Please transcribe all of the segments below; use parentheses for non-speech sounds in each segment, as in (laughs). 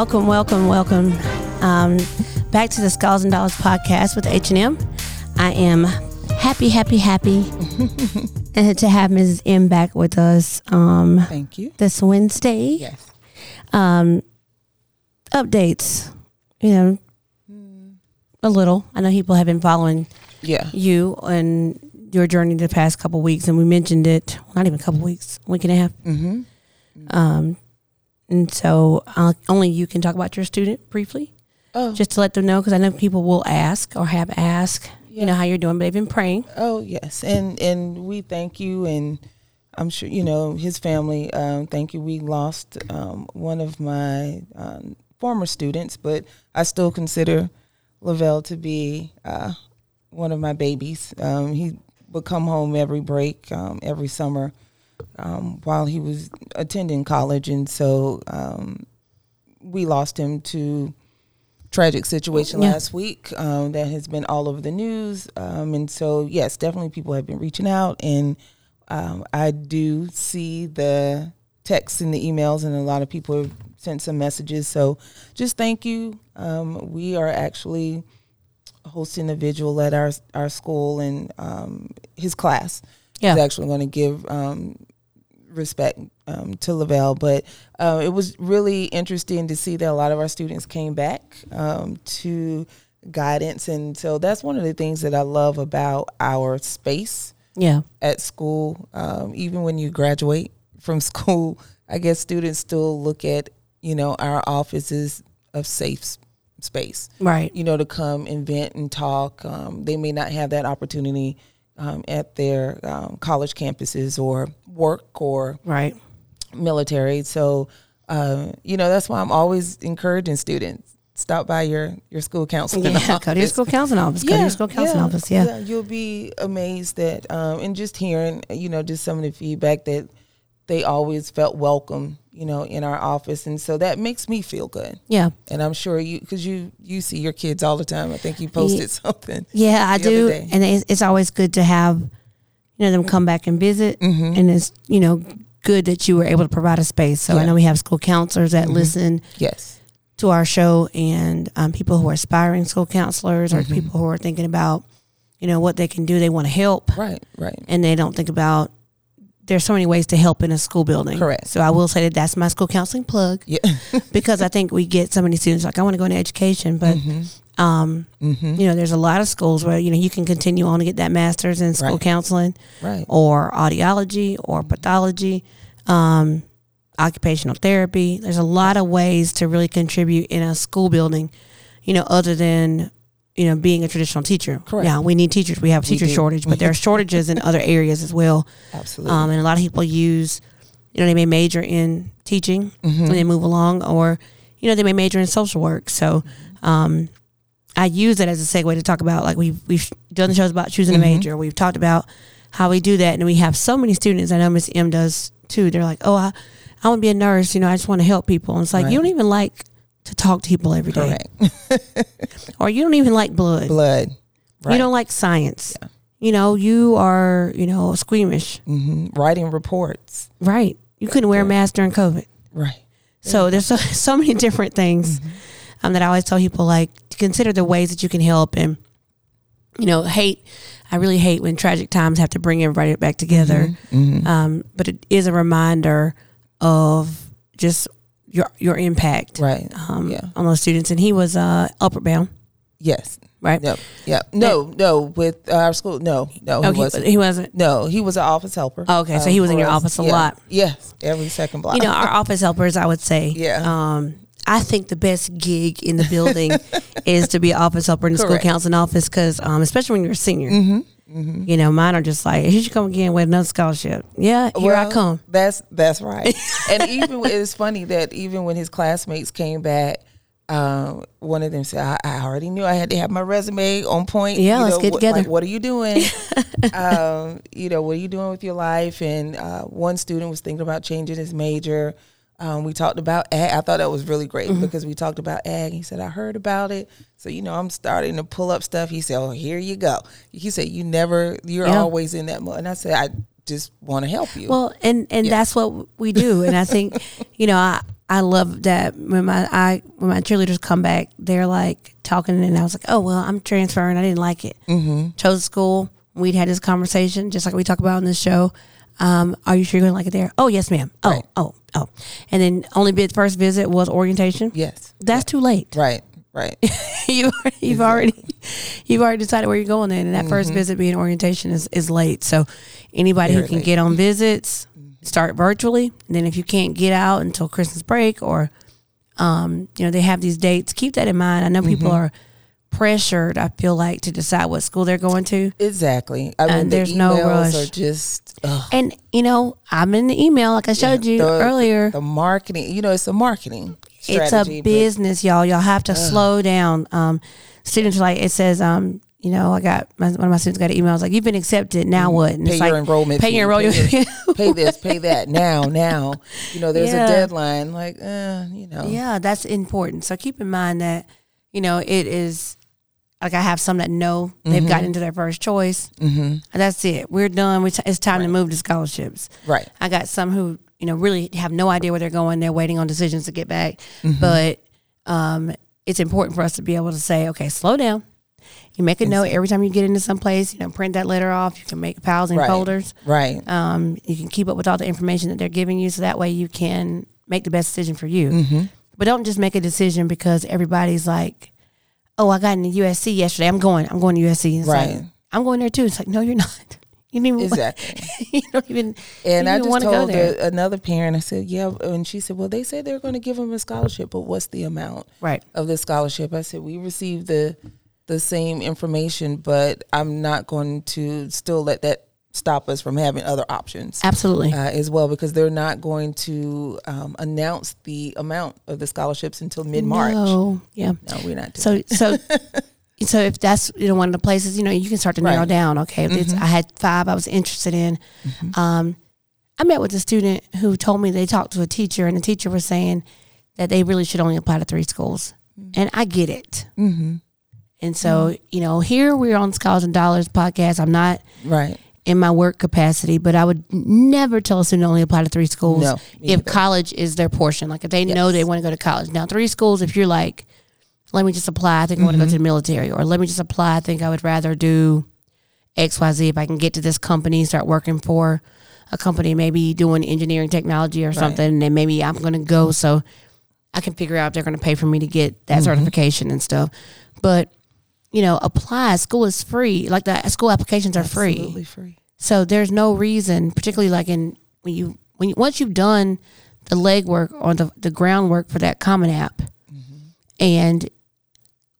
Welcome, welcome, welcome um, back to the Scholars and Dollars podcast with H&M. I am happy, happy, happy (laughs) to have Mrs. M back with us um, Thank you. this Wednesday. Yes. Um, updates, you know, a little. I know people have been following Yeah. you and your journey the past couple weeks, and we mentioned it. Not even a couple weeks, week and a half. Mm-hmm. Um, and so uh, only you can talk about your student briefly, Oh. just to let them know, because I know people will ask or have asked, you know, how you're doing, but they've been praying. Oh yes, and and we thank you, and I'm sure you know his family. Um, thank you. We lost um, one of my um, former students, but I still consider Lavelle to be uh, one of my babies. Um, he would come home every break, um, every summer, um, while he was attending college, and so um, we lost him to tragic situation Yeah. last week um, that has been all over the news. Um, and so, yes, definitely people have been reaching out. And um, I do see the texts and the emails, and a lot of people have sent some messages. So just thank you. Um, we are actually hosting a vigil at our, our school, and um, his class Yeah. is actually going to give um, respect um, to Lavelle. But uh, it was really interesting to see that a lot of our students came back um, to guidance. And so that's one of the things that I love about our space Yeah. at school. Um, even when you graduate from (laughs) school, I guess students still look at, you know, our offices of safe space Right. you know, to come and vent and talk. Um, they may not have that opportunity um, at their um, college campuses or work or Right. military. So, uh, you know, that's why I'm always encouraging students stop by your your school counseling (laughs) Yeah. office. Go to your school counseling office. Go to your school counseling office. Yeah. You'll be amazed that, um, and just hearing, you know, just some of the feedback that they always felt welcome, you know, in our office, and so that makes me feel good. Yeah. And I'm sure you, because you you see your kids all the time. I think you posted something. Yeah, I do, and it's, it's always good to have you know them come back and visit, Mm-hmm. and it's you know good that you were able to provide a space. So I Yeah. Mm-hmm. know we have school counselors that listen Yes. to our show, and um, people who are aspiring school counselors Mm-hmm. or people who are thinking about you know what they can do. They want to help, Right. Right. and they don't think about. There's so many ways to help in a school building. Correct. So I will say that that's my school counseling plug Yeah. (laughs) because I think we get so many students like I want to go into education, but Mm-hmm. um, you know, there's a lot of schools where you know you can continue on to get that master's in school Right. counseling Right. or audiology or pathology, um, occupational therapy. There's a lot of ways to really contribute in a school building, you know, other than you know being a traditional teacher. Correct. Yeah, we need teachers. We have teacher do. shortage, but (laughs) there are shortages in other areas as well. Absolutely. Um, and a lot of people use, you know, they may major in teaching Mm-hmm. and they move along, or you know, they may major in social work. So, um, I use that as a segue to talk about like we've we've done the shows about choosing Mm-hmm. a major. We've talked about how we do that, and we have so many students. I know Miss M does too. They're like, oh, I, I want to be a nurse. You know, I just want to help people. And it's like you don't even like to talk to people every day, Correct. (laughs) or you don't even like blood. Blood. Right. You don't like science. You know, you are you know squeamish, hmm Writing reports. right? You couldn't wear a mask during COVID. Right. So there's so, (laughs) so many different things um, that I always tell people like to consider the ways that you can help and you know hate. I really hate when tragic times have to bring everybody back together. Um, but it is a reminder of just your your impact Right. um, yeah. on those students. And he was uh, upward bound, Yes. right? Yep. Yep. No. No. With our school. No. No. He Okay, wasn't. he wasn't. no. He was an office helper. Oh, okay, so he was in your office a Yeah. lot. Yes. Every second block. You know, our office helpers, I would say. Yeah. Um, I think the best gig in the building (laughs) is to be an office helper in the school counseling office because, um, especially when you're a senior, you know, mine are just like, here you come again with another scholarship. Yeah, here I come. That's that's right. (laughs) and even it's funny that even when his classmates came back, um, one of them said, I, "I already knew I had to have my resume on point. Yeah, You let's know, get what, together. Like, what are you doing? (laughs) um, you know, what are you doing with your life?" And uh, one student was thinking about changing his major. Um, we talked about ag. I thought that was really great Mm-hmm. because we talked about ag. He said, I heard about it. So, you know, I'm starting to pull up stuff. He said, Oh, here you go. He said, You never, you're Yeah. always in that mode. And I said, I just want to help you. Well, and and Yeah. that's what we do. And I think, (laughs) you know, I I love that when my I when my cheerleaders come back, they're like talking, and I was like, "Oh well, I'm transferring. I didn't like it. Mm-hmm. Chose school. We'd had this conversation, just like we talk about on this show. Um, are you sure you're going to like it there? Oh yes, ma'am. Oh Right. oh oh. And then only bit first visit was orientation. Yes. That's too late. Right. Right. (laughs) you you've already you've already decided where you're going then and that Mm-hmm. first visit being orientation is, is late so anybody who can late. Mm-hmm. get on visits start virtually and then if you can't get out until christmas break or um, you know they have these dates keep that in mind i know people Mm-hmm. are pressured i feel like to decide what school they're going to exactly. I mean, And the there's no rush. are just ugh, and you know i'm in the email like i showed you the- earlier The marketing, you know, it's a marketing. it's Strategy, a but- business, y'all. Y'all have to slow down. Um, students are like it says. Um, you know, I got my, one of my students got an email. I was like, "You've been accepted. Now what?" And. Pay your enrollment. Pay fee, your enrollment. Pay, your- pay this. Pay (laughs) that. Now. Now. You know, there's Yeah. a deadline. Like, uh, you know. yeah, that's important. So keep in mind that you know it is. Like I have some that know they've gotten into their first choice. Mm-hmm. That's it. We're done. We t- it's time to move to scholarships. Right. I got some who you know really have no idea where they're going. They're waiting on decisions to get back. Mm-hmm. But um, it's important for us to be able to say, okay, slow down. You make a note every time you get into some place. You know, print that letter off. You can make piles and Right. folders. Right. Um, you can keep up with all the information that they're giving you, so that way you can make the best decision for you. Mm-hmm. But don't just make a decision because everybody's like, "Oh, I got into USC yesterday. I'm going. I'm going to USC." It's like, Right. I'm going there too. It's like, no, you're not. (laughs) (laughs) You don't even. Exactly. you don't even. And I just told there. a, another parent, I said, yeah. And she said, well, they said they're going to give them a scholarship, but what's the amount Right. of the scholarship? I said, we received the the same information, but I'm not going to still let that stop us from having other options. Absolutely. Uh, as well, because they're not going to um, announce the amount of the scholarships until mid March. No. Yeah. No. We're not. Doing So so (laughs) so if that's you know one of the places you know you can start to narrow Right. down. Okay, it's, I had five I was interested in. Um, I met with a student who told me they talked to a teacher and the teacher was saying that they really should only apply to three schools, and I get it. mm-hmm. And so you know here we're on Scholars and Dollars podcast. I'm not Right. In my work capacity, but I would never tell a student to only apply to three schools No, if either. college is their portion. Like if they know they want to go to college. Now, three schools, if you're like, let me just apply, I think I want to go Mm-hmm. to the military, or let me just apply, I think I would rather do XYZ if I can get to this company, start working for a company, maybe doing engineering technology or something, and then maybe I'm going to go so I can figure out if they're going to pay for me to get that Mm-hmm. certification and stuff. But, you know, apply. School is free. Like the school applications are free. Absolutely free. So there's no reason, particularly like in when you when you, once you've done the legwork or the the groundwork for that Common App, and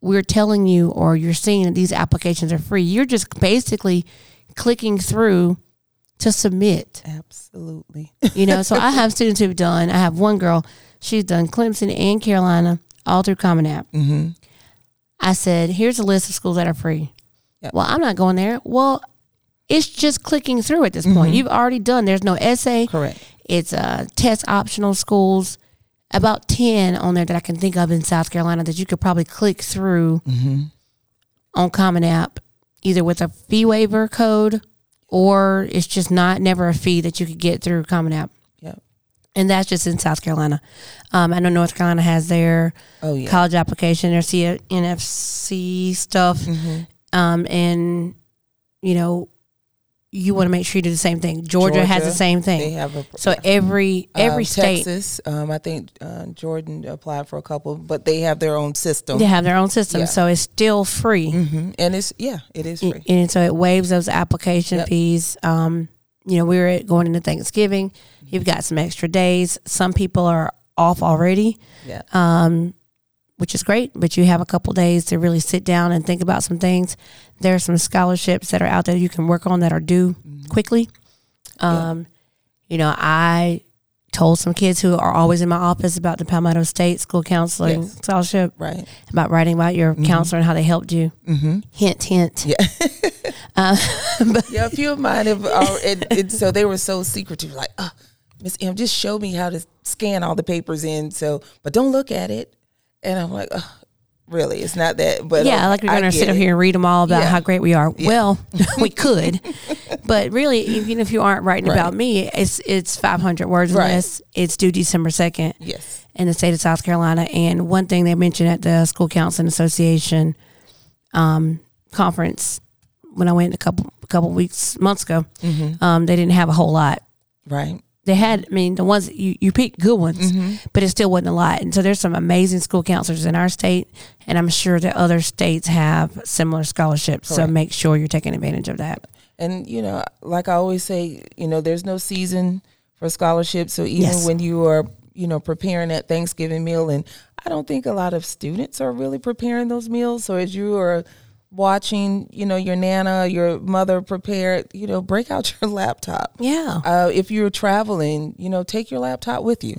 we're telling you or you're seeing that these applications are free, you're just basically clicking through to submit. Absolutely. You know, so I (laughs) have students who've done. I have one girl, she's done Clemson and Carolina all through Common App. mm-hmm. I said, here's a list of schools that are free. Yep. Well, I'm not going there. Well, it's just clicking through at this point. You've already done. There's no essay. Correct. It's uh, test optional schools. About ten on there that I can think of in South Carolina that you could probably click through Mm-hmm. on Common App, either with a fee waiver code or it's just not never a fee that you could get through Common App. Yep. And that's just in South Carolina. Um, I know North Carolina has their Oh yeah. college application, their C- NFC stuff, Mm-hmm. um, and you know, you want to make sure you do the same thing. Georgia, has the Georgia, same They thing. have a So every every um, state Texas, um, I think uh, Jordan applied for a couple, but they have their own system. they have their own system, Yeah. so it's still free, hmm And it's yeah, it is free. and so it waives those application Yep. fees. Um, you know, we're going into Thanksgiving. You've got some extra days. Some people are off already. Yeah. um, which is great. But you have a couple days to really sit down and think about some things. There are some scholarships that are out there you can work on that are due Mm-hmm. quickly. Um, You know, I told some kids who are always in my office about the Palmetto State School Counseling Yes. Scholarship, Right. about writing about your counselor and how they helped you. Mm-hmm. Hint, hint. Yeah. (laughs) Uh, (laughs) yeah, a few of mine have, uh, and, and so they were so secretive, like, oh, Miss M, just show me how to scan all the papers in. So, but don't look at it. And I'm like, oh, really. It's not that, but yeah, like we're to sit up here and read them all about Yeah. how great we are. Well, (laughs) we (laughs) could, but really, even if you aren't writing Right. about me, it's it's 500 words Right. less. It's due December 2nd Yes. in the state of South Carolina. And one thing they mentioned at the School Counseling Association um, conference when I went a couple a couple weeks months ago, Mm-hmm. um, they didn't have a whole lot. Right. They had, I mean, the ones that you you picked good ones, Mm-hmm. but it still wasn't a lot. And so there's some amazing school counselors in our state, and I'm sure that other states have similar scholarships. So make sure you're taking advantage of that. And you know, like I always say, you know, there's no season for scholarships. So even Yes. when you are, you know, preparing that Thanksgiving meal, and I don't think a lot of students are really preparing those meals. So as you are watching, you know, your nana, your mother prepare, you know, break out your (laughs) laptop. Yeah. Uh, if you're traveling, you know, take your laptop with you.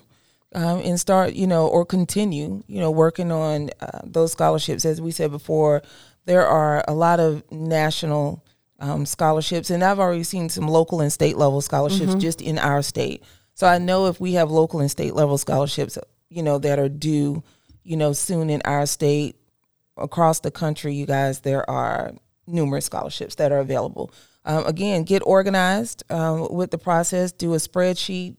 Um, and start, you know, or continue, you know, working on uh, those scholarships. As we said before, there are a lot of national um, scholarships, and I've already seen some local and state level scholarships just in our state. So I know if we have local and state level scholarships, you know, that are due, you know, soon in our state, across the country, you guys, there are numerous scholarships that are available. Um, again, get organized um, with the process. Do a spreadsheet,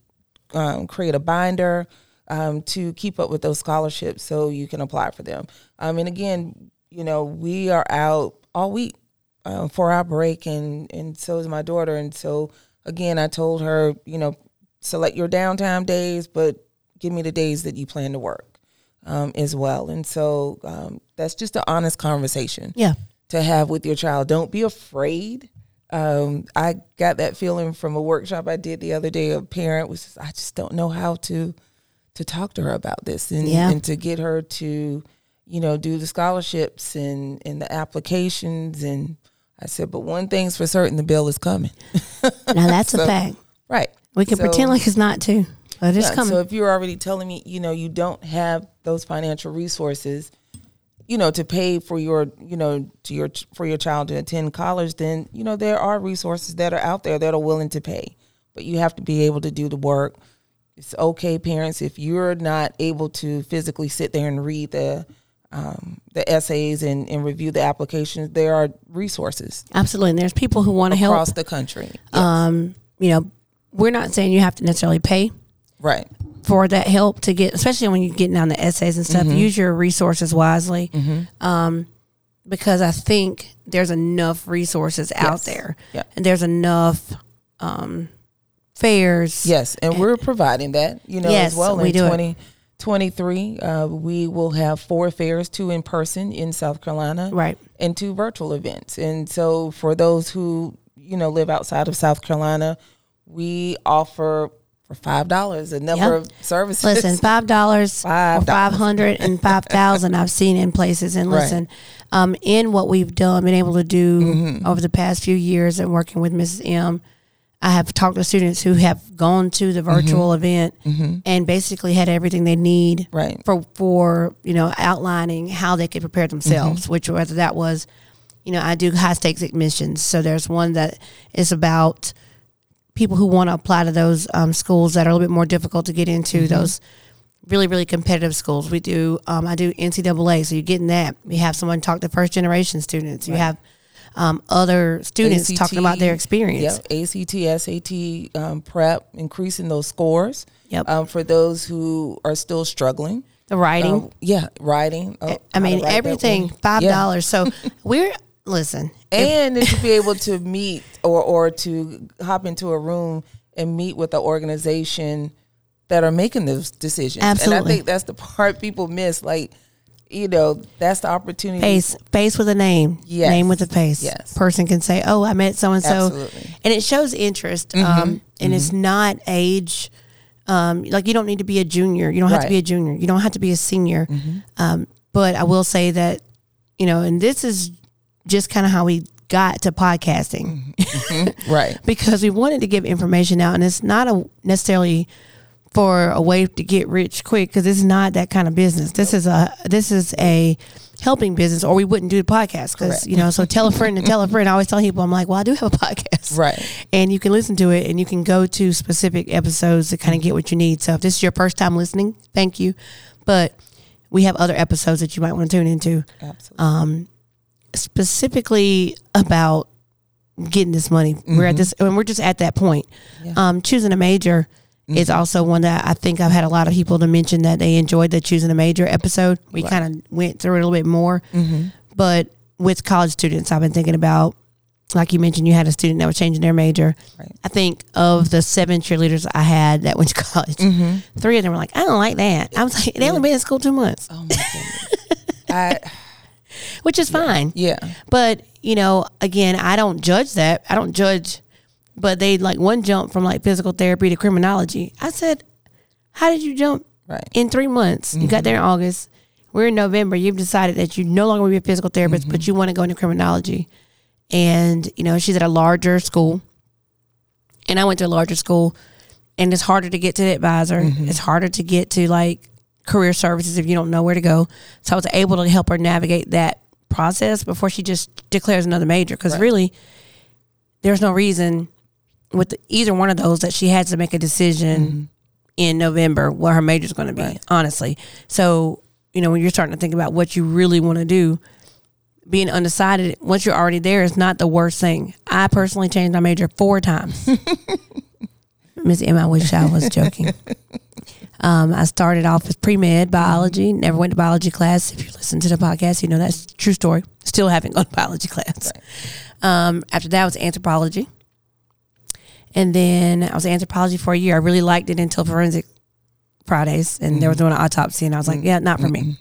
um, create a binder um, to keep up with those scholarships so you can apply for them. Um, and again, you know, we are out all week uh, for our break, and and so is my daughter. And so again, I told her, you know, select your downtime days, but give me the days that you plan to work um, as well. And so um, that's just an honest conversation Yeah. to have with your child. Don't be afraid. Um, I got that feeling from a workshop I did the other day. A parent was, just, I just don't know how to to talk to her about this and, Yeah. and to get her to, you know, do the scholarships and and the applications. And I said, but one thing's for certain, the bill is coming. Now that's (laughs) So- a fact. Right. We can So- pretend like it's not too, but it's Yeah, coming. So if you're already telling me, you know, you don't have those financial resources, you know, to pay for your, you know, to your for your child to attend college, then you know there are resources that are out there that are willing to pay, but you have to be able to do the work. It's okay, parents, if you're not able to physically sit there and read the um, the essays and, and review the applications. There are resources Absolutely. And there's people who want to help. across the country. Um, you know, we're not saying you have to necessarily pay right. For that help to get, especially when you're getting down the essays and Mm-hmm. stuff. Use your resources wisely, um, because I think there's enough resources out there, Yeah. and there's enough um, fairs. Yes, and we're providing that, you know, Yes, as well. we in do it. 2023, uh, we will have four fairs, two in person in South Carolina, Right. and two virtual events. And so, for those who you know live outside of South Carolina, we offer for five dollars a number Yeah. of services. Listen, (laughs) five dollars Five or five hundred and five thousand I've seen in places. And Right. listen, um, in what we've done, been able to do Mm-hmm. over the past few years and working with Mrs. M, I have talked to students who have gone to the virtual Mm-hmm. event and basically had everything they need Right. for for you know outlining how they could prepare themselves. Mm-hmm. Which whether that was, you know, I do high stakes admissions. So there's one that is about people who want to apply to those um, schools that are a little bit more difficult to get into Mm-hmm. those really really competitive schools we do um, i do ncaa so you're getting that we have someone talk to first generation students you have um, other students ACT, talking about their experience Yep, ACT, SAT um, prep, increasing those scores. Yep. Um, for those who are still struggling. the writing Um, yeah, writing. Oh, i mean everything five Yeah. dollars so (laughs) we're listen and to be able to meet or or to hop into a room and meet with the organization that are making those decisions. Absolutely. And I think that's the part people miss. Like, you know, that's the opportunity. face face with a name Yes. name with a face Yes. person can say oh i met so and so Mm-hmm. and it shows interest um, and it's not age um, like you don't need to be a junior you don't have to be a junior you don't have to be a senior um, but i will say that you know and this is just kind of how we got to podcasting. (laughs) Right. because we wanted to give information out and it's not a necessarily for a way to get rich quick because it's not that kind of business. This is a this is a helping business or we wouldn't do the podcast because you know so tell a friend and tell a friend. I always tell people i'm like well i do have a podcast. Right. and you can listen to it and you can go to specific episodes to kind of get what you need. So if this is your first time listening thank you. But we have other episodes that you might want to tune into, Absolutely. um, specifically about getting this money. We're at mm-hmm. this, and we're just at that point. Yeah. Um, choosing a major is mm-hmm. also one that I think I've had a lot of people to mention that they enjoyed the choosing a major episode. We Right. kind of went through it a little bit more, mm-hmm. but with college students, I've been thinking about. Like you mentioned, you had a student that was changing their major. Right. I think of the seven cheerleaders I had that went to (laughs) college, three of them were like, "I don't like that." I was like, "They only been in school two months," oh my goodness. I (laughs) which is fine. yeah. But you know, again, I don't judge that. I don't judge. But they like one jump from like physical therapy to criminology. I said, "How did you jump Right. in three months? You got there in mm-hmm. August. We're in November. You've decided that you no longer want to be a physical therapist, but mm-hmm. you want to go into criminology." And you know, she's at a larger school, and I went to a larger school, and it's harder to get to the advisor. Mm-hmm. It's harder to get to like career services if you don't know where to go. So I was able to help her navigate that process before she just declares another major. Because Right. really, there's no reason with the, either one of those that she has to make a decision mm-hmm. in November what her major is going to be. Right. Honestly, so you know when you're starting to think about what you really want to do. Being undecided once you're already there is not the worst thing. I personally changed my major four times. (laughs) Miss M, I wish I was joking. (laughs) Um, I started off with pre med biology. Never went to biology class. If you listen to the podcast, you know that's a true story. Still haven't (laughs) gone to biology class. Um, after that was anthropology, and then I was anthropology for a year. I really liked it until forensic Fridays, and they were doing an autopsy, and I was like, yeah, not for me.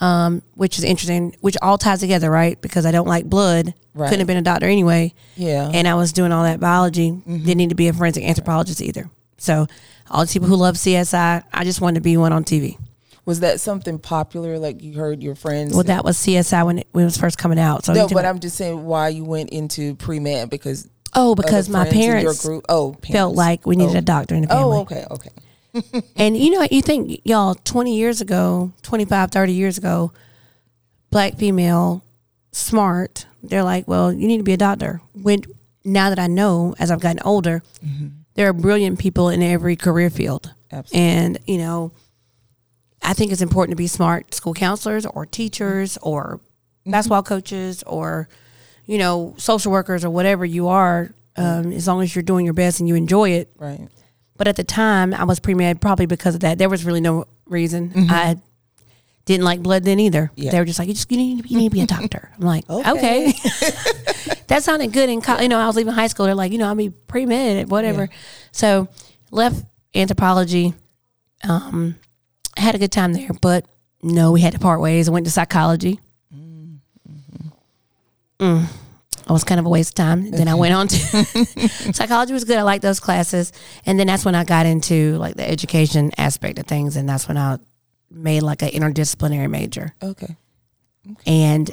Um, which is interesting. Which all ties together, right? Because I don't like blood. Right. Couldn't have been a doctor anyway Yeah. and I was doing all that biology. Didn't need to be a forensic anthropologist either. So all the people who love CSI, I just wanted to be one on TV. was that something popular? Like you heard your friends? Well, that was CSI when it, when it was first coming out. So no, but I'm just saying why you went into pre med because oh, because my parents group. Oh, felt like we needed Oh. a doctor in the family. Oh, okay, okay. (laughs) And you know, you think y'all 20 years ago, 25, 30 years ago, black female, smart, they're like, well, you need to be a doctor. When now that I know, as I've gotten older, mm-hmm. There are brilliant people in every career field. Absolutely. And, you know, I think it's important to be smart school counselors or teachers or mm-hmm. basketball coaches or, you know, social workers or whatever you are, mm-hmm. um, as long as you're doing your best and you enjoy it. Right. But at the time, I was pre med probably because of that. There was really no reason. Mm-hmm. I didn't like blood then either. Yeah. They were just like, you just you need, you need to be a doctor. I'm like, (laughs) Okay. okay. (laughs) that sounded good in college. You know, I was leaving high school. They're like, you know, I'll be pre med, whatever. So left anthropology. Um, had a good time there, but no, we had to part ways. I went to psychology. Mm. I was kind of a waste of time. Then I went on to (laughs) psychology was good. I liked those classes, and then that's when I got into like the education aspect of things, and that's when I made like an interdisciplinary major. Okay. And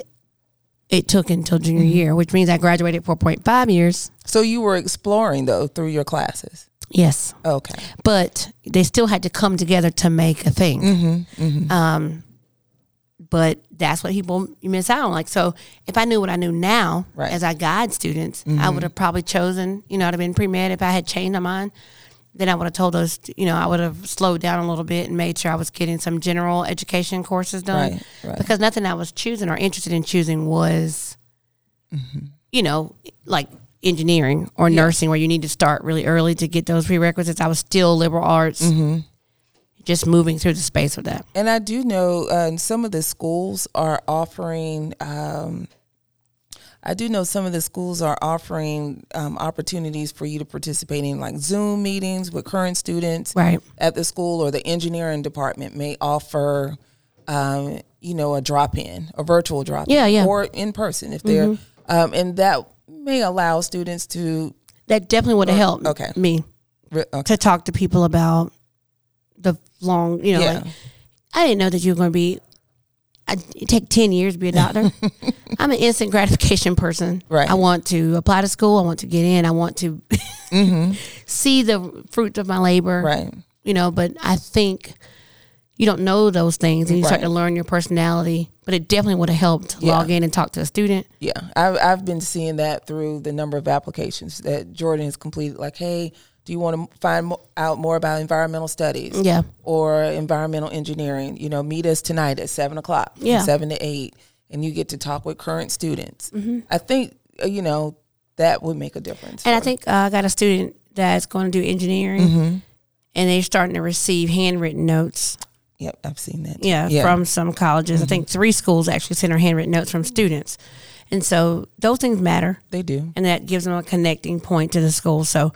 it took until junior year, which means I graduated four point five years. So you were exploring though through your classes. Yes, Okay. but they still had to come together to make a thing. Mm-hmm. Um, but that's what people you miss out on. Like, so if I knew what I knew now Right. Mm-hmm. as I guide students, I would have probably chosen, you know, I'd have been pre med. If I had changed my mind, then I would have told those, you know, I would have slowed down a little bit and made sure I was getting some general education courses done. Right, right. Because nothing I was choosing or interested in choosing was, Mm-hmm. you know, like engineering or nursing where you need to start really early to get those prerequisites. I was still liberal arts, Mm-hmm. just moving through the space of that. And I do know uh, some of the schools are offering. Um, I do know some of the schools are offering um, opportunities for you to participate in like Zoom meetings with current students Right. at the school, or the engineering department may offer, um, you know, a drop in, a virtual drop in, Yeah, yeah. or in person if they're, um, and that may allow students to. That definitely would have helped okay. me Okay. to talk to people about the long, you know, Yeah. like I didn't know that you were going to be. I it take ten years to be a doctor. (laughs) I'm an instant gratification person. Right. I want to apply to school. I want to get in. I want to (laughs) see the fruits of my labor. Mm-hmm. Right. You know, but I think you don't know those things, and you start to learn your personality. But it definitely would have helped Yeah. log in and talk to a student. Yeah, I've I've been seeing that through the number of applications that Jordan has completed. Like, hey, Do you want to find out more about environmental studies? Yeah. Or environmental engineering? You know, meet us tonight at seven o'clock. Yeah. seven to eight, and you get to talk with current students. Mm-hmm. I think uh, you know that would make a difference. And I think uh, I got a student that's going to do engineering, Mm-hmm. and they're starting to receive handwritten notes. Yep, I've seen that. Yeah, from some colleges. I think three schools actually send her handwritten notes from students, and so those things matter, they do. and that gives them a connecting point to the school. So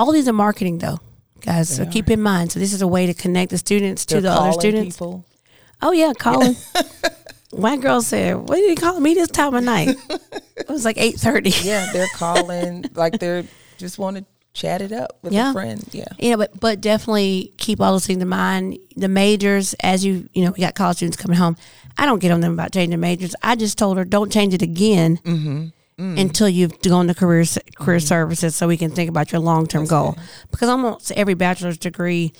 all these are marketing, though, guys. so keep in mind. So this is a way to connect the students to They're the other students. People. Oh yeah, calling. (laughs) White girl said, "What did he call me this time of night?" (laughs) it was like eight thirty. Yeah, they're (laughs) calling like they're just want to chat it up with Yeah. a friend. Yeah. yeah, but but definitely keep all those things in mind. The majors, as you you know, we got college students coming home. I don't get on them about changing majors. I just told her don't change it again mm-hmm. Mm. until you've gone to career career mm. services, so we can think about your long term goal. Because almost every bachelor's degree,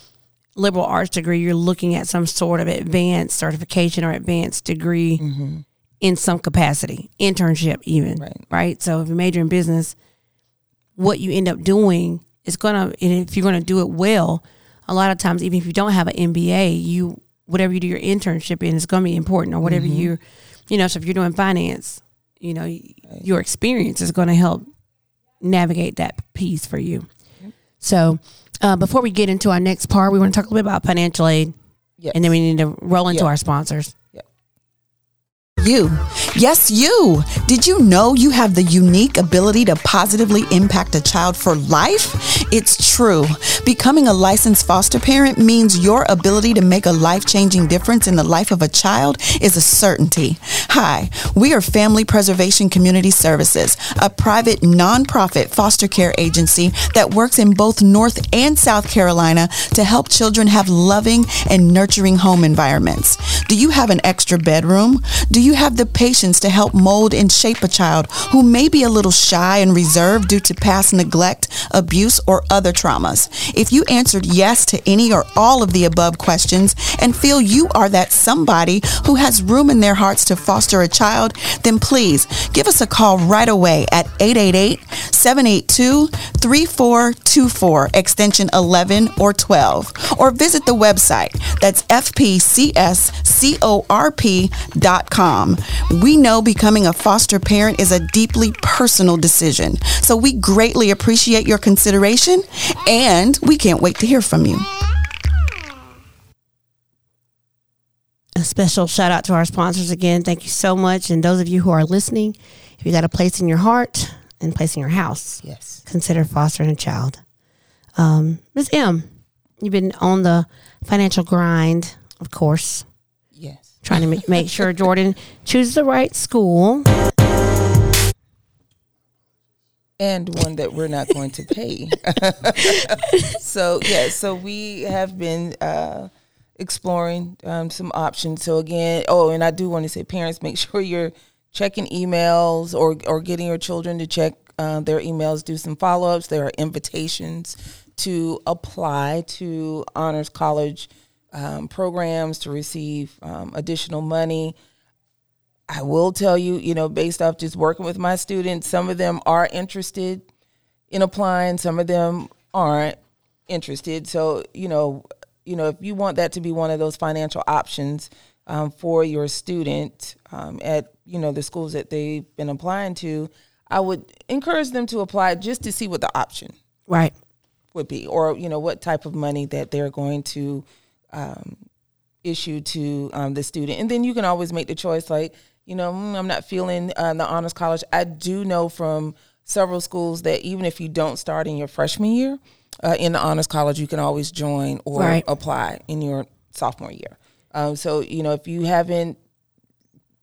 liberal arts degree, you're looking at some sort of advanced certification or advanced degree mm-hmm. in some capacity, internship even, Right. right? So if you major in business, what you end up doing is gonna, and if you're gonna do it well, a lot of times, even if you don't have an MBA, you whatever you do your internship in is gonna be important, or whatever mm-hmm. you, you know. So if you're doing finance, you know, your experience is gonna help navigate that piece for you. So uh, before we get into our next part, we want to talk a little bit about financial aid, Yes. and then we need to roll into Yeah. our sponsors. You. Yes, you. Did you know you have the unique ability to positively impact a child for life? It's true. Becoming a licensed foster parent means your ability to make a life changing difference in the life of a child is a certainty. Hi, we are Family Preservation Community Services, a private nonprofit foster care agency that works in both North and South Carolina to help children have loving and nurturing home environments. Do you have an extra bedroom? Do you have the patience to help mold and shape a child who may be a little shy and reserved due to past neglect, abuse, or other traumas? If you answered yes to any or all of the above questions and feel you are that somebody who has room in their hearts to foster a child, then please give us a call right away at 888-782-3424 extension 11 or 12 or visit the website that's fpcscorp.com. We know becoming a foster parent is a deeply personal decision, so we greatly appreciate your consideration and we can't wait to hear from you. a special shout out to our sponsors again. Thank you so much. And those of you who are listening, if you got a place in your heart and place in your house, Yes. consider fostering a child. Um, Ms. M, you've been on the financial grind, of course, Yes. trying to make, make sure Jordan (laughs) chooses the right school. And one that we're not going to pay. (laughs) so yeah, so we have been uh, exploring um, some options. So again, oh, and I do want to say, parents, make (laughs) sure you're checking emails or or getting your children to check uh, their emails. Do some follow ups. There are invitations to apply to honors college um, programs to receive um, additional money. I will tell you, you know, based off just working with my students, some of them are interested in applying, some of them aren't interested. So, you know, you know, if you want that to be one of those financial options um, for your student um, at, you know, the schools that they've been applying to, I would encourage them to apply just to see what the option Right. would be, or you know what type of money that they're going to um, issue to um, the student, and then you can always make the choice. Like you know, "Mm, I'm not feeling uh, the honors college. I do know from several schools that even if you don't start in your freshman year uh, in the honors college, you can always join or Right. apply in your sophomore year. Um, so you know, if you haven't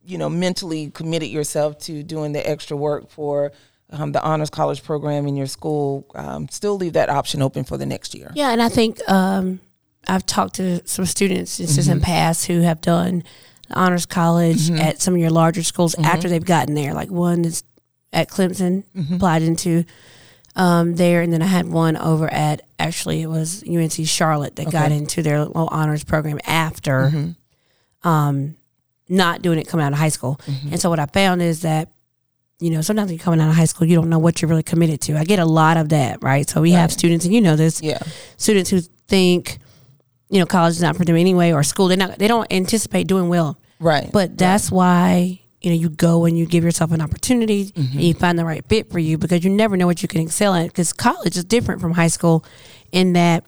you know mentally committed yourself to doing the extra work for um, the honors college program in your school um, still leave that option open for the next year Yeah, and I think um, I've talked to some students just Mm-hmm. in past who have done honors college at some of your larger schools Mm-hmm. after they've gotten there. Like one is at Clemson, Mm-hmm. applied into um, there, and then I had one over at actually it was UNC Charlotte that got into their little honors program after Mm-hmm. um, not doing it coming out of high school. And so what I found is that you know, sometimes you're coming out of high school, you don't know what you're really committed to. I get a lot of that, right? So we have students, and you know this, Yeah. students who think, you know, college is not for them anyway, or school. They not they don't anticipate doing well. Right. But that's why you know you go and you give yourself an opportunity and you find the right fit for you because you never know what you can excel in. Because college is different from high school in that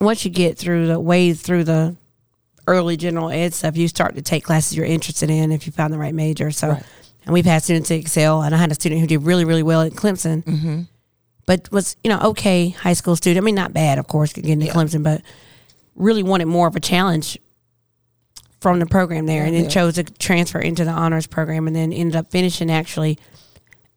once you get through the ways through the early general ed stuff, you start to take classes you're interested in if you found the right major. So, Right. and we've had students that excel, and I had a student who did really really well at Clemson. Mm-hmm. But was you know okay high school student. I mean, not bad, of course, getting to Clemson, but really wanted more of a challenge from the program there, and then Yeah. chose to transfer into the honors program, and then ended up finishing actually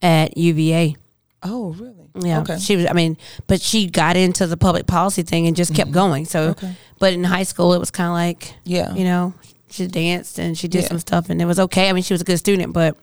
at UVA. oh, really? Yeah, Okay. she was. I mean, but she got into the public policy thing and just kept mm-hmm. going. So, Okay. but in high school, it was kind of like Yeah. you know, she danced and she did Yeah. some stuff, and it was okay. I mean, she was a good student, but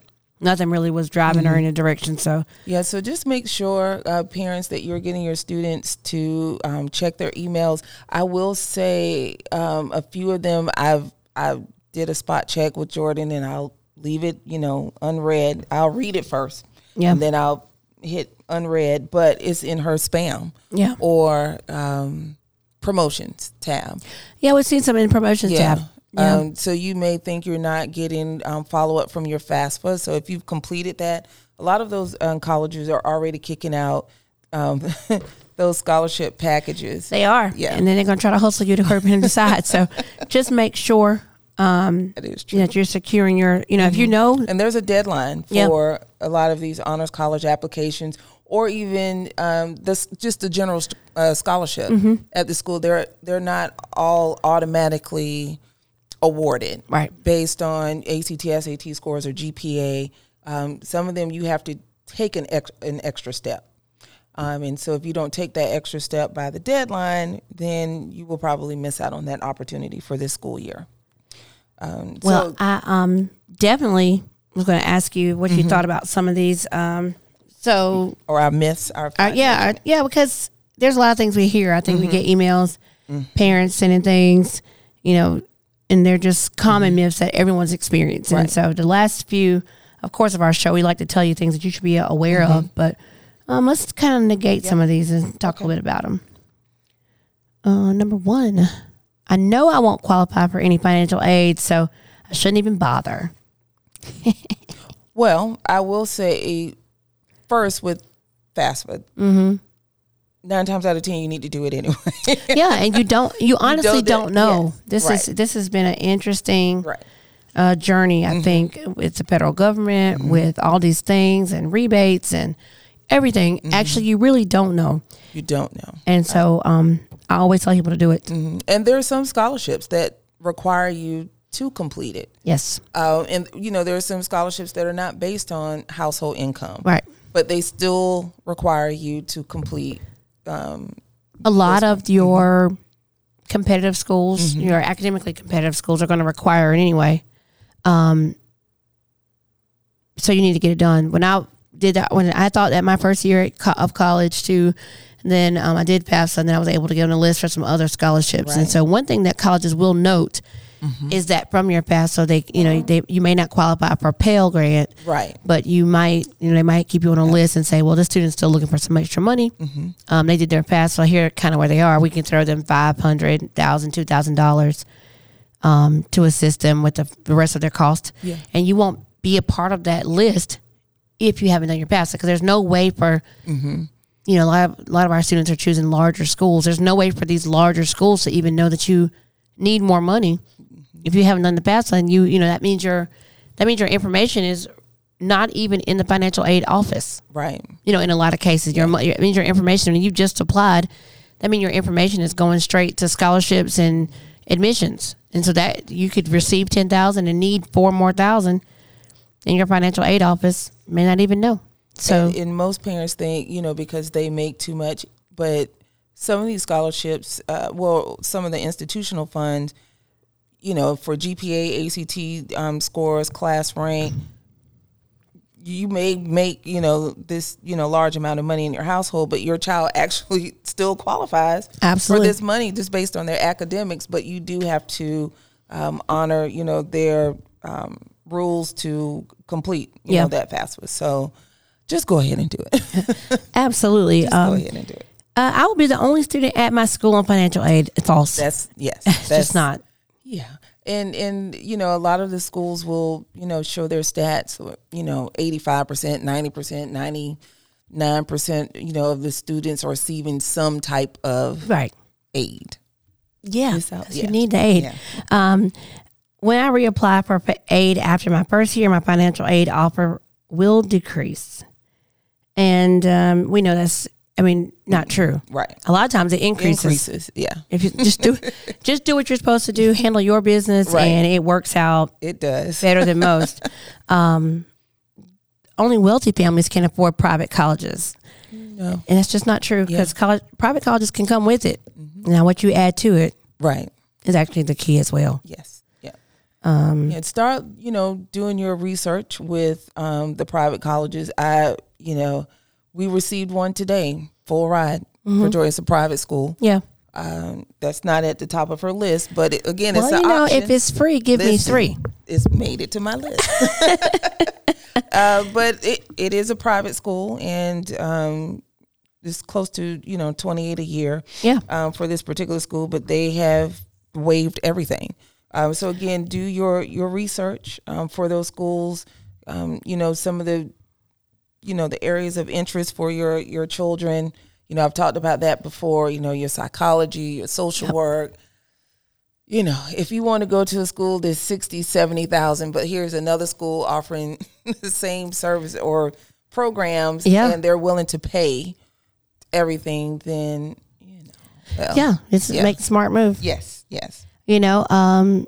nothing really was driving Mm-hmm. her in a direction. So, Yeah, so just make sure, uh, parents, that you're getting your students to um, check their emails. I will say um, a few of them, I've I did a spot check with Jordan, and I'll leave it, you know, unread. I'll read it first, Yeah. and then I'll hit unread, but it's in her spam yeah, or um, promotions tab. yeah, we've seen some in promotions tab. Yeah. Um, so you may think you're not getting um, follow up from your FAFSA. So if you've completed that, a lot of those um, colleges are already kicking out um, (laughs) those scholarship packages. They are. Yeah. And then they're going to try to hustle you to hurry and decide. So (laughs) just make sure um, That is true. that you're securing your, you know, if you know, And there's a deadline for a lot of these honors college applications, or even um, this just the general uh, scholarship Mm-hmm. at the school. They're they're not all automatically awarded, Right. Based on ACT, SAT scores or GPA. Um, some of them you have to take an ex- an extra step. Um, and so, if you don't take that extra step by the deadline, then you will probably miss out on that opportunity for this school year. Um, well, so, I um, definitely was going to ask you what you thought about some of these. Um, so, or I miss our uh, yeah, uh, yeah, because there's a lot of things we hear. I think we get emails, parents sending things, you know, and they're just common myths that everyone's experiencing. Right. So, the last few, of course, of our show, we like to tell you things that you should be aware of, but um, let's kind of negate some of these and talk a little bit about them. Uh, number one, I know I won't qualify for any financial aid, so I shouldn't even bother. (laughs) Well, I will say first with FAFSA, mm-hmm. Nine times out of ten, you need to do it anyway. (laughs) yeah, and you don't. You honestly don't- don't, know. yes, this is this has been an interesting right. uh, journey. I think it's the federal government, with all these things and rebates and everything. Actually, you really don't know, You don't know. and so um, I always tell people to do it. Mhm. And there are some scholarships that require you to complete it. Yes, Uh, and you know there are some scholarships that are not based on household income, right. but they still require you to complete. Um, A lot of your competitive schools, Mm-hmm. your academically competitive schools, are going to require it anyway. Um, so you need to get it done. When I did that, when I thought that my first year at co- of college too, then um, I did pass, and then I was able to get on a list for some other scholarships. And so one thing that colleges will note is that from your FAFSA, they you know they you may not qualify for a Pell grant, right. but you might you know they might keep you on a list and say, well, this student's still looking for some extra money. Um, they did their FAFSA here, kind of where they are. We can throw them five hundred thousand, two thousand dollars um, to assist them with the, the rest of their cost, Yeah. and you won't be a part of that list if you haven't done your FAFSA because there's no way for you know a lot of a lot of our students are choosing larger schools. There's no way for these larger schools to even know that you need more money if you haven't done the FAFSA. And you you know that means your that means your information is not even in the financial aid office. Right. You know, in a lot of cases, your mo- it means your information and you just applied. That means your information is going straight to scholarships and admissions, and so that you could receive ten thousand and need four more thousand, in your financial aid office may not even know. So and, and most parents think you know because they make too much but some of these scholarships uh, well some of the institutional funds you know for gpa act um, scores class rank you may make you know this you know large amount of money in your household but your child (laughs) actually still qualifies Absolutely. for this money just based on their academics but you do have to um, honor you know their um, rules to complete you Yeah. know that FAFSA. So just go ahead and do it. (laughs) Absolutely. Go Um, ahead and do it. uh, I will be the only student at my school on financial aid. False. That's yes. (laughs) It's That's just not. Yeah. And and you know, a lot of the schools will, you know, show their stats, you know, 85%, 90%, 99%, you know, of the students are receiving some type of Right. aid. Yeah. Yeah. You need the aid. Yeah. Um, when I reapply for aid after my first year, my financial aid offer will decrease. And um, we know that's, I mean, not true. Right. A lot of times it increases. Increases. Yeah. If you just do, (laughs) just do what you're supposed to do, handle your business, Right. and it works out It does. better than (laughs) most. um, only wealthy families can afford private colleges, No. and that's just not true Yeah. because college, private colleges can come with it. Now, what you add to it Right. is actually the key as well. Yes. Yeah. Um, And start, you know, doing your research with um, the private colleges. I, you know, we received one today, full ride Mm-hmm. for Joy. It's a private school. yeah. Um, that's not at the top of her list, but it, again, Well, it's you know, option. if it's free, give me Listen, three. It's made it to my list. (laughs) uh, but it, it is a private school, and um, it's close to you know twenty eight a year Yeah. um, for this particular school. But they have waived everything. Um, so again, do your your research um, for those schools. Um, you know some of the you know the areas of interest for your your children. You know I've talked about that before. You know your psychology, your social work you know, if you want to go to a school that's 60, 70,000, but here's another school offering (laughs) the same service or programs Yeah. and they're willing to pay everything, then, you know. well, Yeah. It's Yeah. make a smart move. Yes, yes. You know, um,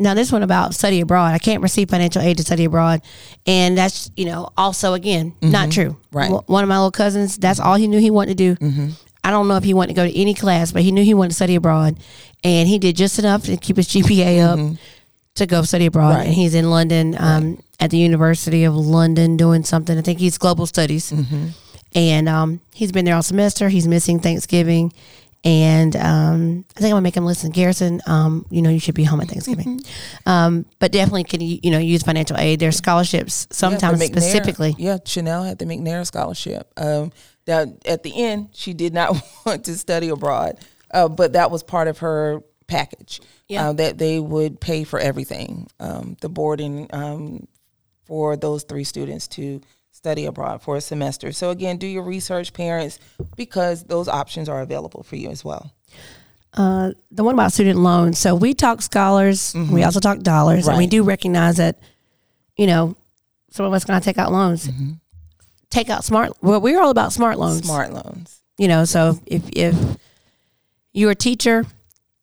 now this one about study abroad. I can't receive financial aid to study abroad, and that's you know also again not true. Mm-hmm. Right. W- One of my little cousins, that's all he knew he wanted to do. Mm-hmm. I don't know if he wanted to go to any class, but he knew he wanted to study abroad, and he did just enough to keep his (laughs) GPA up to go study abroad. Mm-hmm. Right. And he's in London um, at the University of London doing something. I think he's global studies, Mm-hmm. and um, he's been there all semester. He's missing Thanksgiving. And um, I think I'm gonna make him listen. Garrison, um, you know, you should be home at Thanksgiving, (laughs) um, but definitely can you you know use financial aid. There's scholarships sometimes McNair- specifically. Yeah, Chanel had the McNair scholarship. Um, that at the end, she did not (laughs) want to study abroad, uh, but that was part of her package. Yeah. Uh, that they would pay for everything, um, the boarding um, for those three students to study abroad for a semester. So again, do your research, parents, because those options are available for you as well. Uh, the one about student loans. So we talk scholars. We mm-hmm. also talk dollars, and we do recognize that, you know, some of us gonna take out loans. Mm-hmm. Take out smart. Well, we're all about smart loans. Smart loans. You know, so if if you're a teacher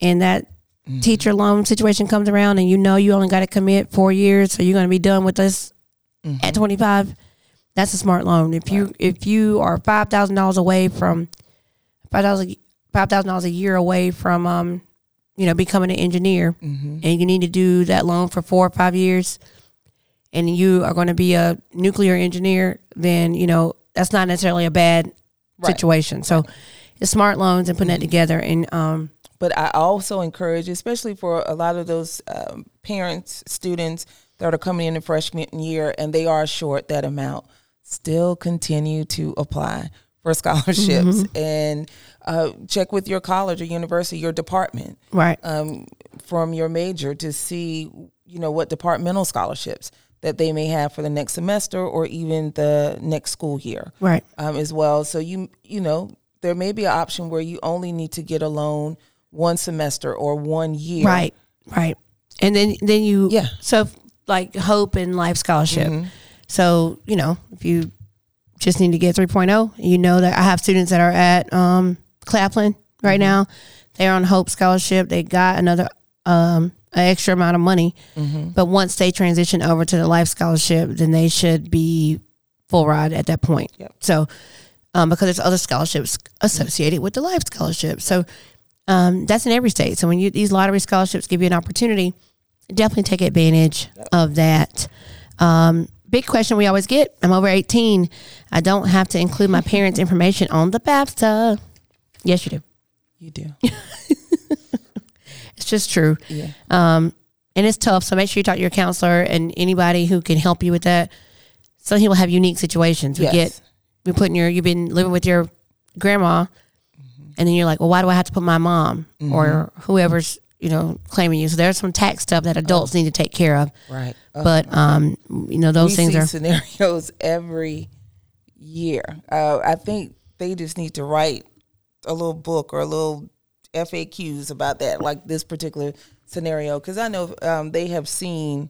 and that mm-hmm. teacher loan situation comes around, and you know you only got to commit four years, so you're gonna be done with this at 25. That's a smart loan. If you if you are five thousand dollars away from five thousand five thousand dollars a year away from um, you know, becoming an engineer, and you need to do that loan for four or five years, and you are going to be a nuclear engineer, then you know that's not necessarily a bad Right. situation. So, it's smart loans and putting that together, and um, but I also encourage, especially for a lot of those um, parents, students that are coming in the freshman year and they are short that amount, still continue to apply for scholarships and uh, check with your college or university, your department right, um, from your major to see, you know, what departmental scholarships that they may have for the next semester or even the next school year right, um, as well. So you you know there may be an option where you only need to get a loan one semester or one year. right, right, and then then you Yeah. So like hope and life scholarship. So you know if you just need to get 3.0, you know that I have students that are at um, Claflin right now. They're on Hope Scholarship. They got another um, an extra amount of money, but once they transition over to the Life Scholarship, then they should be full ride at that point. Yep. So um, because there's other scholarships associated with the Life Scholarship, so um, that's in every state. So when you these lottery scholarships give you an opportunity, definitely take advantage of that. Um, big question we always get: I'm over 18. I don't have to include my parents' information on the FAFSA. Yes, you do. You do. (laughs) It's just true. Yeah. Um, and it's tough. So make sure you talk to your counselor and anybody who can help you with that. Some people have unique situations. We Yes. get we put in your you've been living with your grandma, and then you're like, well, why do I have to put my mom or whoever's you know claiming you? So there's some tax stuff that adults need to take care of. Right. Uh, But um, you know those we things see are scenarios (laughs) every year. Uh, I think they just need to write a little book or a little FAQs about that, like this particular scenario, because I know um, they have seen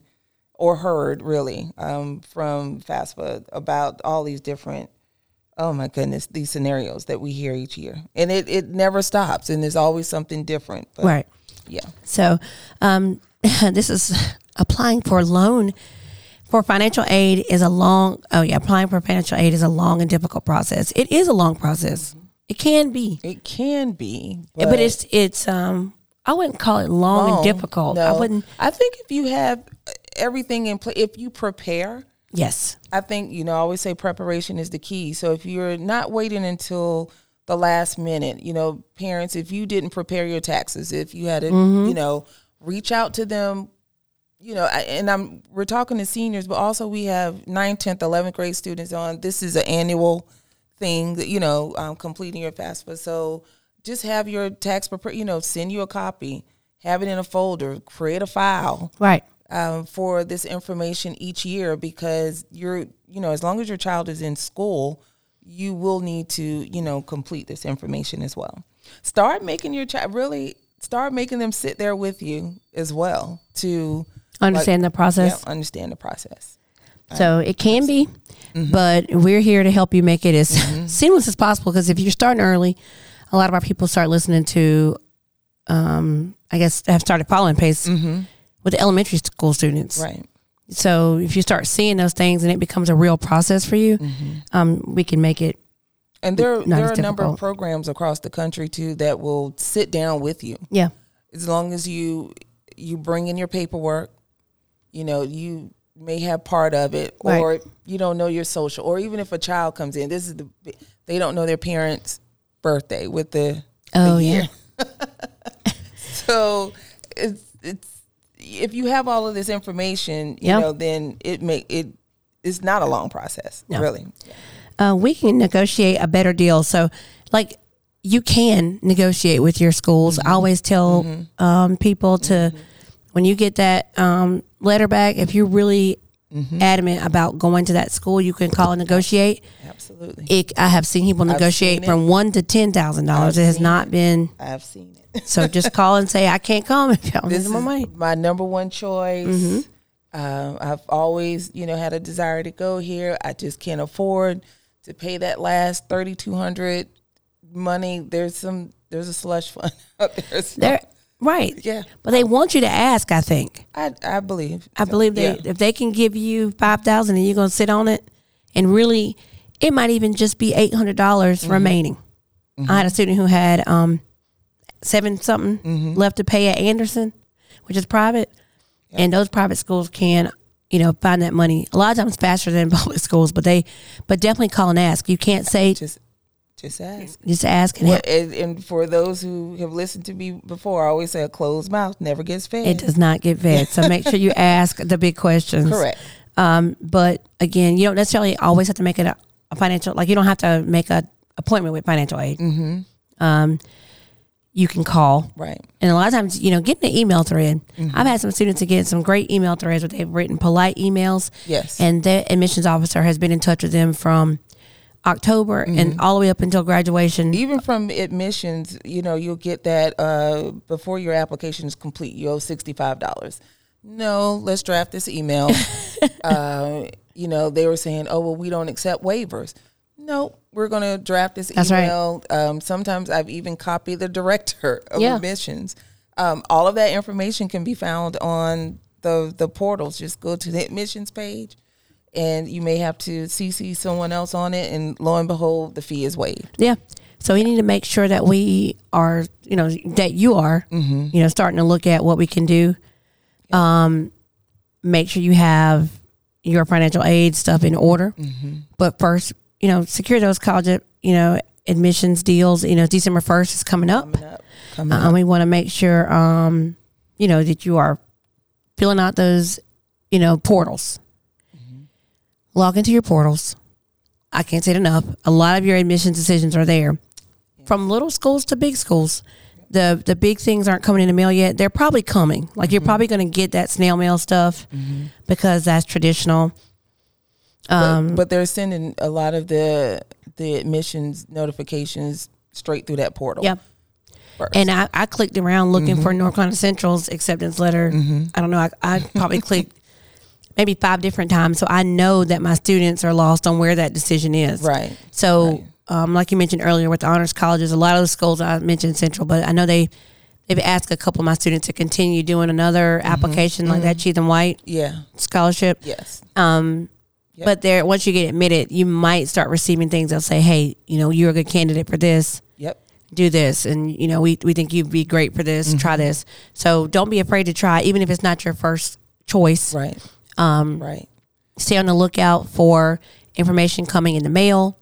or heard really um, from FAFSA about all these different. Oh my goodness, these scenarios that we hear each year, and it, it never stops, and there's always something different. But right. Yeah. So, um, (laughs) this is (laughs) applying for a loan for financial aid is a long. Oh yeah, applying for financial aid is a long and difficult process. It is a long process. It can be, It can be, but, it's it's um. I wouldn't call it long, and long. difficult. I wouldn't. I think if you have everything in place, if you prepare, Yes. I think you know. I always say preparation is the key. So if you're not waiting until the last minute, you know, parents, if you didn't prepare your taxes, if you had to, Mm-hmm. you know, reach out to them. You know, and I'm we're talking to seniors, but also we have 9th, 10th, 11th grade students on. This is an annual thing that you know, um, completing your FAFSA. So just have your tax prepare. You know, send you a copy, have it in a folder, create a file Right. um, for this information each year because you're, you know, as long as your child is in school, you will need to, you know, complete this information as well. Start making your child really start making them sit there with you as well to Understand the process. yeah, understand the process. So it can be, Mm-hmm. but we're here to help you make it as (laughs) seamless as possible. Because if you're starting early, a lot of our people start listening to, um, I guess, have started following pace with the elementary school students. Mm-hmm. Right. So if you start seeing those things and it becomes a real process for you, Mm-hmm. um, we can make it. And there, there are a number of programs across the country too that will sit down with you. Yeah. as long as you you bring in your paperwork you know you may have part of it Right. or you don't know your social or even if a child comes in this is the they don't know their parents birthday with the Oh the yeah. year. (laughs) so it's it's if you have all of this information you Yeah. know then it make it it's not a long process No. really uh, we can negotiate a better deal. So, like, you can negotiate with your schools. I always tell um, people to, when you get that um, letter back, if you're really adamant about going to that school, you can call and negotiate. absolutely It, I have seen people negotiate seen it. from one to ten thousand dollars. It has not been. i've seen it (laughs) So just call and say I can't come if y'all this is money. my number one choice. Mm-hmm. Uh, I've always, you know, had a desire to go here. I just can't afford to pay that last thirty two hundred money. There's some, there's a slush fund (laughs) out there. So They're right. Yeah. but they want you to ask. I think. I, I believe. I believe they Yeah. if they can give you five thousand and you're gonna sit on it, and really, it might even just be eight hundred dollars Mm-hmm. remaining. I had a student who had um seven something Mm-hmm. left to pay at Anderson, which is private, and those private schools can. You know, find that money a lot of times faster than (laughs) public schools, but they, but definitely call and ask. You can't say Just, just ask. just ask and Well, and, and for those who have listened to me before, I always say a closed mouth never gets fed. it does not get fed. So make sure you (laughs) ask the big questions. Correct. Um, but again, you don't necessarily always have to make it a, a financial. Like you don't have to make a appointment with financial aid. Mm-hmm. Um, you can call, Right. and a lot of times, you know, getting an email thread. Mm-hmm. I've had some students that get some great email threads where they've written polite emails. Yes. and the admissions officer has been in touch with them from October Mm-hmm. and all the way up until graduation. even from admissions, you know, you'll get that uh, before your application is complete. You owe sixty five dollars. No, let's draft this email. (laughs) uh, you know, they were saying, "Oh, well, we don't accept waivers." No, we're going to draft this That's right. email. Um, sometimes I've even copied the director of Yeah. admissions. Um, all of that information can be found on the the portals. Just go to the admissions page, and you may have to CC someone else on it, and lo and behold, the fee is waived. Yeah. So we need to make sure that we are, you know, that you are, Mm-hmm. you know, starting to look at what we can do. Um, make sure you have your financial aid stuff in order. Mm-hmm. But first, you know, secure those college, you know, admissions deals. You know, December first is coming up. Coming up. Coming Uh, up. we want to make sure, um, you know, that you are filling out those, you know, portals. Log into your portals. I can't say it enough. A lot of your admissions decisions are there, from little schools to big schools. The the big things aren't coming in the mail yet. They're probably coming. Like you're mm-hmm. probably going to get that snail mail stuff mm-hmm. because that's traditional. Um, but, but they're sending a lot of the the admissions notifications straight through that portal. Yep. first. And I, I clicked around looking for mm-hmm. North Carolina Central's acceptance letter. I don't know. I, I probably (laughs) clicked maybe five different times. So I know that my students are lost on where that decision is. right. So, Right. um, like you mentioned earlier with the honors colleges, a lot of the schools I mentioned Central, but I know they they've asked a couple of my students to continue doing another application like that Cheatham White Yeah. scholarship. Yes. Um, Yep. But there, once you get admitted, you might start receiving things that'll say, "Hey, you know, you're a good candidate for this. Yep. Do this, and you know, we we think you'd be great for this. Mm-hmm. Try this." So don't be afraid to try, even if it's not your first choice. Right. Um, Right. stay on the lookout for information coming in the mail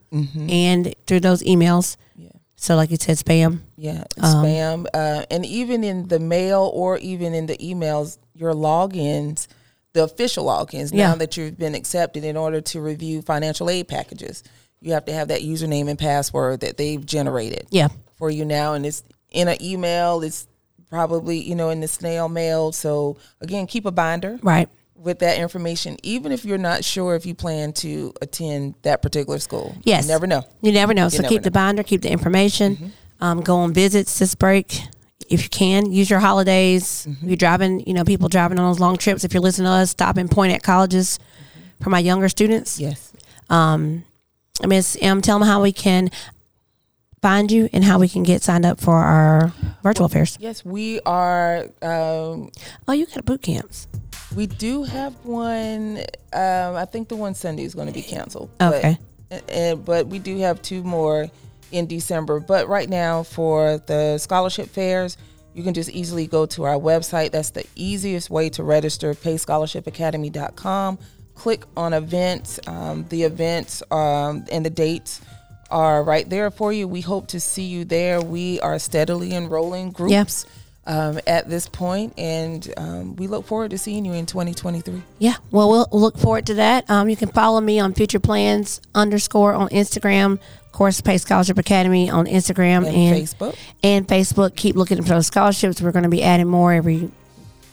and through those emails. Mm-hmm. Yeah. So, like you said, spam. Yeah, Um, spam, uh, and even in the mail or even in the emails, your logins, the official logins, Yeah. now that you've been accepted, in order to review financial aid packages, you have to have that username and password that they've generated Yeah, for you now, and it's in an email. It's probably you know in the snail mail. So again, keep a binder right. With that information, even if you're not sure if you plan to attend that particular school. Yes. you never know. You never know. so never keep the binder, keep the information. Um, go on visits this break if you can. Use your holidays. If you're driving, you know, people driving on those long trips. If you're listening to us, stop and point at colleges for my younger students. Yes. Um, Miss M, tell them how we can find you and how we can get signed up for our virtual fairs. Yes, we are. Um, Oh, you got boot camps. We do have one. Um, I think the one Sunday is going to be canceled. Okay. But, uh, but we do have two more in December. But right now, for the scholarship fairs, you can just easily go to our website. That's the easiest way to register, pacescholarshipacademy.com. Click on events. Um, the events um, and the dates are right there for you. We hope to see you there. We are steadily enrolling groups um, at this point, and um, we look forward to seeing you in 2023. Yeah, well, we'll look forward to that. Um, you can follow me on Future Plans underscore on Instagram. Course, Pace Scholarship Academy on Instagram And and Facebook. and Facebook. Keep looking for those scholarships. We're going to be adding more every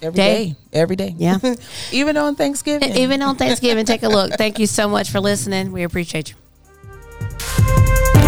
Every Day. day, every day. Yeah. (laughs) even on Thanksgiving. (laughs) even on Thanksgiving. Take a look. Thank you so much for listening. We appreciate you.